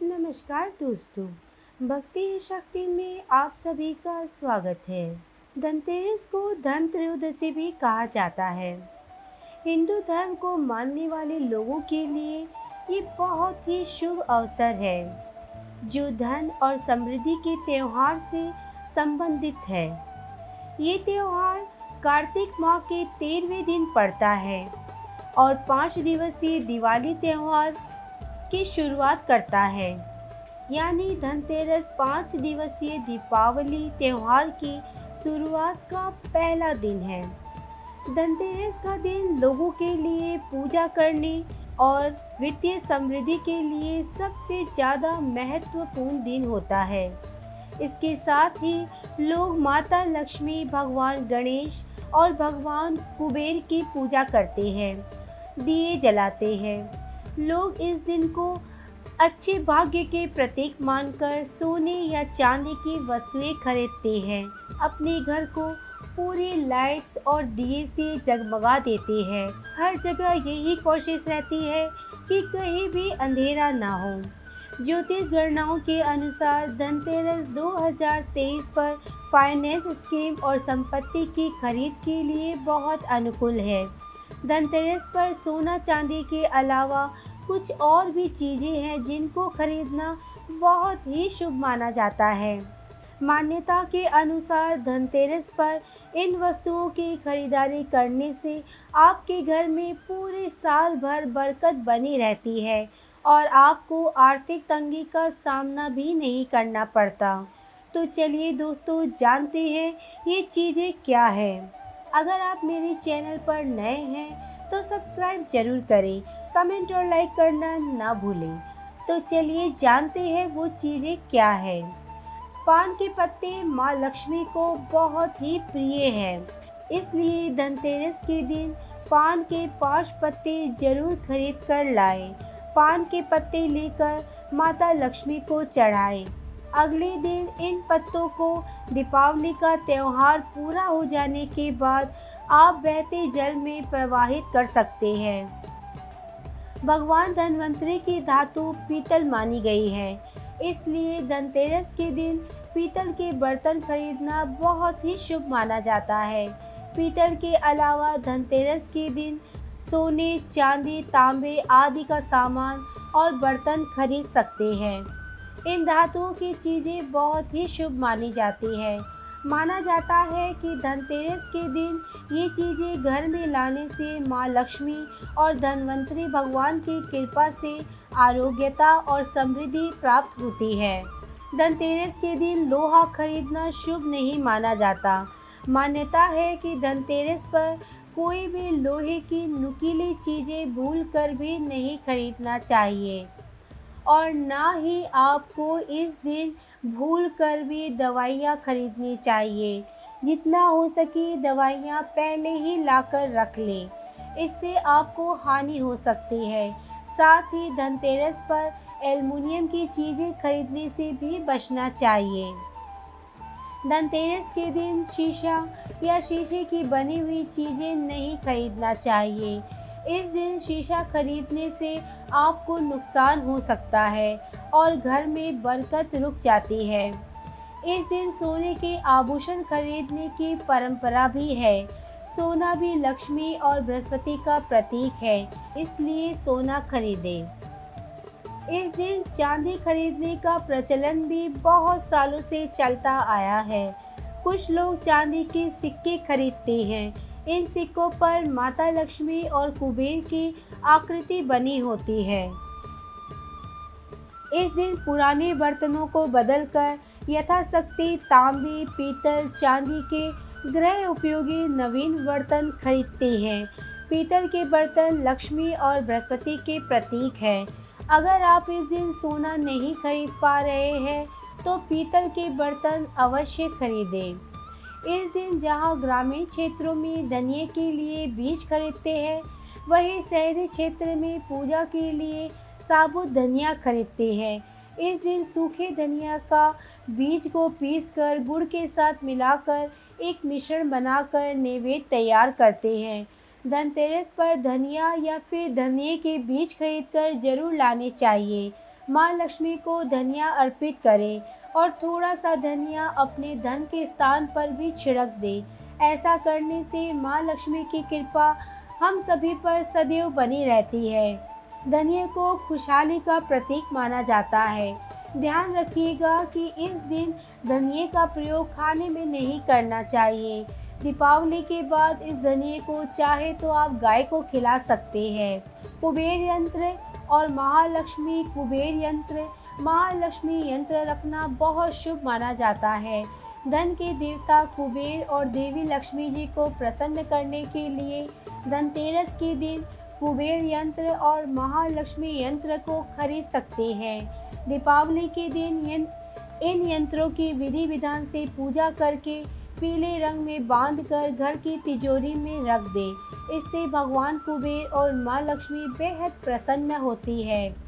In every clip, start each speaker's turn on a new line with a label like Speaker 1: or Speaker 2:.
Speaker 1: नमस्कार दोस्तों, भक्ति शक्ति में आप सभी का स्वागत है। धनतेरस को धन त्रयोदशी भी कहा जाता है। हिंदू धर्म को मानने वाले लोगों के लिए ये बहुत ही शुभ अवसर है, जो धन और समृद्धि के त्यौहार से संबंधित है। ये त्यौहार कार्तिक माह के तेरहवें दिन पड़ता है और पाँच दिवसीय दिवाली त्यौहार की शुरुआत करता है। यानी धनतेरस पाँच दिवसीय दीपावली त्यौहार की शुरुआत का पहला दिन है। धनतेरस का दिन लोगों के लिए पूजा करने और वित्तीय समृद्धि के लिए सबसे ज़्यादा महत्वपूर्ण दिन होता है। इसके साथ ही लोग माता लक्ष्मी, भगवान गणेश और भगवान कुबेर की पूजा करते हैं, दिए जलाते हैं। लोग इस दिन को अच्छे भाग्य के प्रतीक मानकर सोने या चांदी की वस्तुएँ खरीदते हैं। अपने घर को पूरी लाइट्स और दिए से जगमगा देते हैं। हर जगह यही कोशिश रहती है कि कहीं भी अंधेरा ना हो। ज्योतिष गणनाओं के अनुसार धनतेरस 2023 पर फाइनेंस स्कीम और संपत्ति की खरीद के लिए बहुत अनुकूल है। धनतेरस पर सोना चांदी के अलावा कुछ और भी चीज़ें हैं जिनको खरीदना बहुत ही शुभ माना जाता है। मान्यता के अनुसार धनतेरस पर इन वस्तुओं की खरीदारी करने से आपके घर में पूरे साल भर बरकत बनी रहती है और आपको आर्थिक तंगी का सामना भी नहीं करना पड़ता। तो चलिए दोस्तों, जानते हैं ये चीज़ें क्या है। अगर आप मेरे चैनल पर नए हैं तो सब्सक्राइब ज़रूर करें कमेंट और लाइक करना ना भूलें। तो चलिए जानते हैं वो चीज़ें क्या है। पान के पत्ते माँ लक्ष्मी को बहुत ही प्रिय हैं। इसलिए धनतेरस के दिन पान के पाँच पत्ते ज़रूर खरीद कर लाएँ। पान के पत्ते लेकर माता लक्ष्मी को चढ़ाएँ। अगले दिन इन पत्तों को दीपावली का त्यौहार पूरा हो जाने के बाद आप बहते जल में प्रवाहित कर सकते हैं। भगवान धनवंतरी की धातु पीतल मानी गई है। इसलिए धनतेरस के दिन पीतल के बर्तन खरीदना बहुत ही शुभ माना जाता है। पीतल के अलावा धनतेरस के दिन सोने, चांदी, तांबे आदि का सामान और बर्तन खरीद सकते हैं। इन धातुओं की चीज़ें बहुत ही शुभ मानी जाती है। माना जाता है कि धनतेरस के दिन ये चीज़ें घर में लाने से माँ लक्ष्मी और धनवंतरी भगवान की कृपा से आरोग्यता और समृद्धि प्राप्त होती है। धनतेरस के दिन लोहा खरीदना शुभ नहीं माना जाता। मान्यता है कि धनतेरस पर कोई भी लोहे की नुकीली चीज़ें भूल कर भी नहीं खरीदना चाहिए। और ना ही आपको इस दिन भूल कर भी दवाइयाँ खरीदनी चाहिए। जितना हो सके दवाइयाँ पहले ही लाकर रख लें। इससे आपको हानि हो सकती है। साथ ही धनतेरस पर एल्युमिनियम की चीज़ें खरीदने से भी बचना चाहिए। धनतेरस के दिन शीशा या शीशे की बनी हुई चीज़ें नहीं खरीदना चाहिए। इस दिन शीशा खरीदने से आपको नुकसान हो सकता है और घर में बरकत रुक जाती है। इस दिन सोने के आभूषण खरीदने की परंपरा भी है। सोना भी लक्ष्मी और बृहस्पति का प्रतीक है, इसलिए सोना खरीदें। इस दिन चांदी खरीदने का प्रचलन भी बहुत सालों से चलता आया है। कुछ लोग चांदी के सिक्के खरीदते हैं इन सिक्कों पर माता लक्ष्मी और कुबेर की आकृति बनी होती है। इस दिन पुराने बर्तनों को बदलकर यथाशक्ति तांबे, पीतल, चांदी के गृह उपयोगी नवीन बर्तन खरीदते हैं। पीतल के बर्तन लक्ष्मी और बृहस्पति के प्रतीक हैं। अगर आप इस दिन सोना नहीं खरीद पा रहे हैं तो पीतल के बर्तन अवश्य खरीदें। इस दिन जहाँ ग्रामीण क्षेत्रों में धनिया के लिए बीज खरीदते हैं, वहीं शहरी क्षेत्र में पूजा के लिए साबुत धनिया खरीदते हैं। इस दिन सूखे धनिया का बीज को पीसकर गुड़ के साथ मिलाकर एक मिश्रण बनाकर नैवेद्य तैयार करते हैं। धनतेरस पर धनिया या फिर धनिए के बीज खरीदकर ज़रूर लाने चाहिए। माँ लक्ष्मी को धनिया अर्पित करें। और थोड़ा सा धनिया अपने धन के स्थान पर भी छिड़क दे। ऐसा करने से माँ लक्ष्मी की कृपा हम सभी पर सदैव बनी रहती है। धनिया को खुशहाली का प्रतीक माना जाता है। ध्यान रखिएगा कि इस दिन धनिए का प्रयोग खाने में नहीं करना चाहिए। दीपावली के बाद इस धनिए को चाहे तो आप गाय को खिला सकते हैं। कुबेर यंत्र और महालक्ष्मी कुबेर यंत्र महालक्ष्मी यंत्र रखना बहुत शुभ माना जाता है। धन के देवता कुबेर और देवी लक्ष्मी जी को प्रसन्न करने के लिए धनतेरस के दिन कुबेर यंत्र और महालक्ष्मी यंत्र को खरीद सकते हैं। दीपावली के दिन इन यंत्रों की विधि विधान से पूजा करके पीले रंग में बांधकर घर की तिजोरी में रख दें। इससे भगवान कुबेर और माँ लक्ष्मी बेहद प्रसन्न होती है।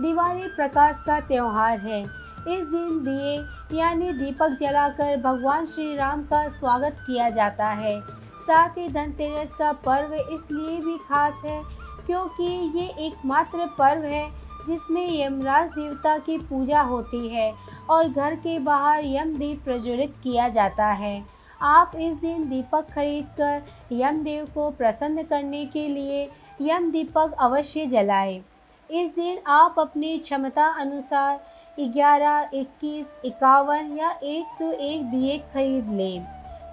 Speaker 1: दिवाली प्रकाश का त्यौहार है। इस दिन दिए, यानी दीपक जलाकर भगवान श्री राम का स्वागत किया जाता है। साथ ही धनतेरस का पर्व इसलिए भी खास है, क्योंकि ये एकमात्र पर्व है, जिसमें यमराज देवता की पूजा होती है और घर के बाहर यम दीप प्रज्वलित किया जाता है। आप इस दिन दीपक खरीदकर यमदेव को प्रसन्न करने के लिए यम दीपक अवश्य जलाएँ। इस दिन आप अपनी क्षमता अनुसार ग्यारह, इक्कीस, इक्यावन या एक सौ एक दिए खरीद लें।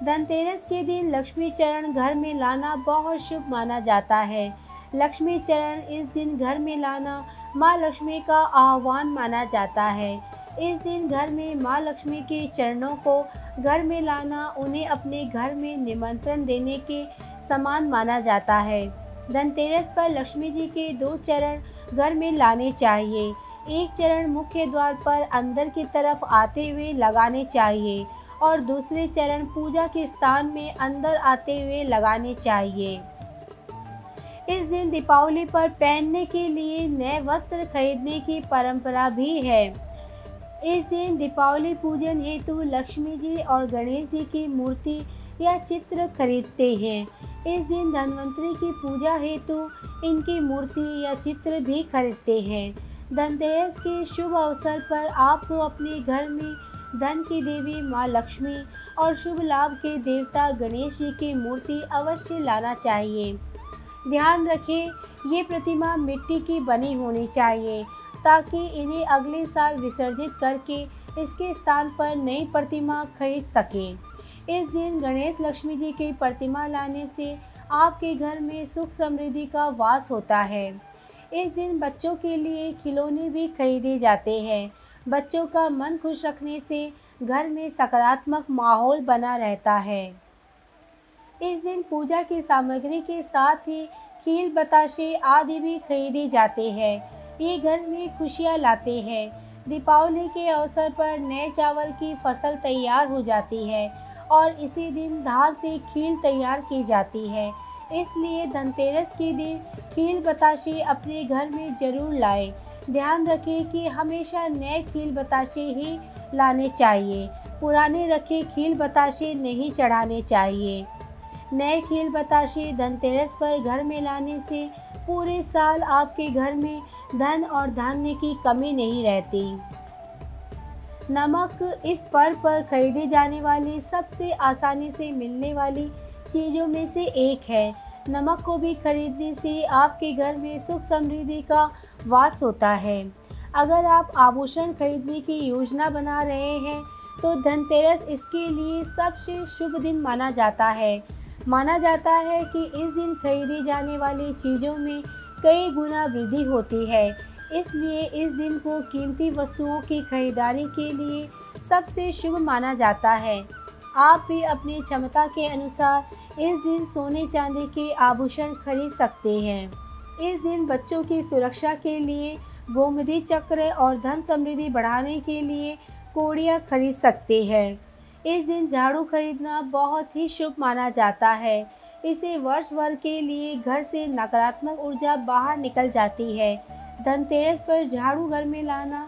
Speaker 1: धनतेरस के दिन लक्ष्मी चरण घर में लाना बहुत शुभ माना जाता है। लक्ष्मी चरण इस दिन घर में लाना माँ लक्ष्मी का आह्वान माना जाता है। इस दिन घर में माँ लक्ष्मी के चरणों को घर में लाना, उन्हें अपने घर में निमंत्रण देने के समान माना जाता है। धनतेरस पर लक्ष्मी जी के दो चरण घर में लाने चाहिए। एक चरण मुख्य द्वार पर अंदर की तरफ़ आते हुए लगाने चाहिए और दूसरे चरण पूजा के स्थान में अंदर आते हुए लगाने चाहिए। इस दिन दीपावली पर पहनने के लिए नए वस्त्र खरीदने की परंपरा भी है। इस दिन दीपावली पूजन हेतु लक्ष्मी जी और गणेश जी की मूर्ति या चित्र खरीदते हैं। इस दिन धनवंतरी की पूजा हेतु इनकी मूर्ति या चित्र भी खरीदते हैं। धनतेरस के शुभ अवसर पर आपको अपने घर में धन की देवी माँ लक्ष्मी और शुभ लाभ के देवता गणेश जी की मूर्ति अवश्य लाना चाहिए। ध्यान रखें, ये प्रतिमा मिट्टी की बनी होनी चाहिए, ताकि इन्हें अगले साल विसर्जित करके इसके स्थान पर नई प्रतिमा खरीद सकें। इस दिन गणेश लक्ष्मी जी की प्रतिमा लाने से आपके घर में सुख समृद्धि का वास होता है। इस दिन बच्चों के लिए खिलौने भी खरीदे जाते हैं। बच्चों का मन खुश रखने से घर में सकारात्मक माहौल बना रहता है। इस दिन पूजा की सामग्री के साथ ही खील बताशे आदि भी खरीदे जाते हैं। ये घर में खुशियाँ लाते हैं। दीपावली के अवसर पर नए चावल की फ़सल तैयार हो जाती है। और इसी दिन धान से खील तैयार की जाती है। इसलिए धनतेरस के दिन खील बताशे अपने घर में ज़रूर लाएँ। ध्यान रखें कि हमेशा नए खील बताशे ही लाने चाहिए। पुराने रखे खील बताशे नहीं चढ़ाने चाहिए। नए खील बताशे धनतेरस पर घर में लाने से पूरे साल आपके घर में धन और धान्य की कमी नहीं रहती। नमक इस पर्व पर खरीदी जाने वाली सबसे आसानी से मिलने वाली चीज़ों में से एक है। नमक को भी खरीदने से आपके घर में सुख समृद्धि का वास होता है। अगर आप आभूषण खरीदने की योजना बना रहे हैं तो धनतेरस इसके लिए सबसे शुभ दिन माना जाता है। माना जाता है कि इस दिन खरीदी जाने वाली चीज़ों में कई गुना वृद्धि होती है। इसलिए इस दिन को कीमती वस्तुओं की खरीदारी के लिए सबसे शुभ माना जाता है। आप भी अपनी क्षमता के अनुसार इस दिन सोने चांदी के आभूषण खरीद सकते हैं। इस दिन बच्चों की सुरक्षा के लिए गोमती चक्र और धन समृद्धि बढ़ाने के लिए कोड़ियाँ खरीद सकते हैं। इस दिन झाड़ू खरीदना बहुत ही शुभ माना जाता है। इसे वर्ष भर के लिए घर से नकारात्मक ऊर्जा बाहर निकल जाती है। धनतेरस पर झाड़ू घर में लाना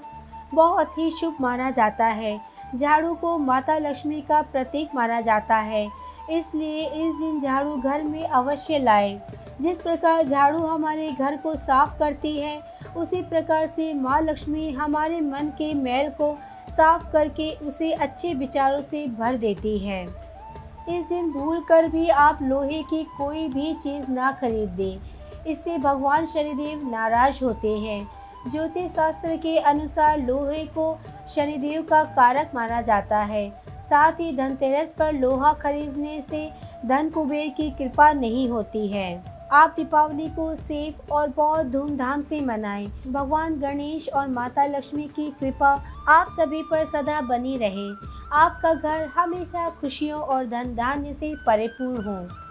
Speaker 1: बहुत ही शुभ माना जाता है। झाड़ू को माता लक्ष्मी का प्रतीक माना जाता है। इसलिए इस दिन झाड़ू घर में अवश्य लाए। जिस प्रकार झाड़ू हमारे घर को साफ़ करती है, उसी प्रकार से माँ लक्ष्मी हमारे मन के मैल को साफ़ करके उसे अच्छे विचारों से भर देती है। इस दिन भूल कर भी आप लोहे की कोई भी चीज़ ना खरीद। दें इससे भगवान शनिदेव नाराज़ होते हैं। ज्योतिष शास्त्र के अनुसार लोहे को शनिदेव का कारक माना जाता है। साथ ही धनतेरस पर लोहा खरीदने से धन कुबेर की कृपा नहीं होती है। आप दीपावली को सेफ़ और बहुत धूमधाम से मनाएँ। भगवान गणेश और माता लक्ष्मी की कृपा आप सभी पर सदा बनी रहे। आपका घर हमेशा खुशियों और धन धान्य से परिपूर्ण हो।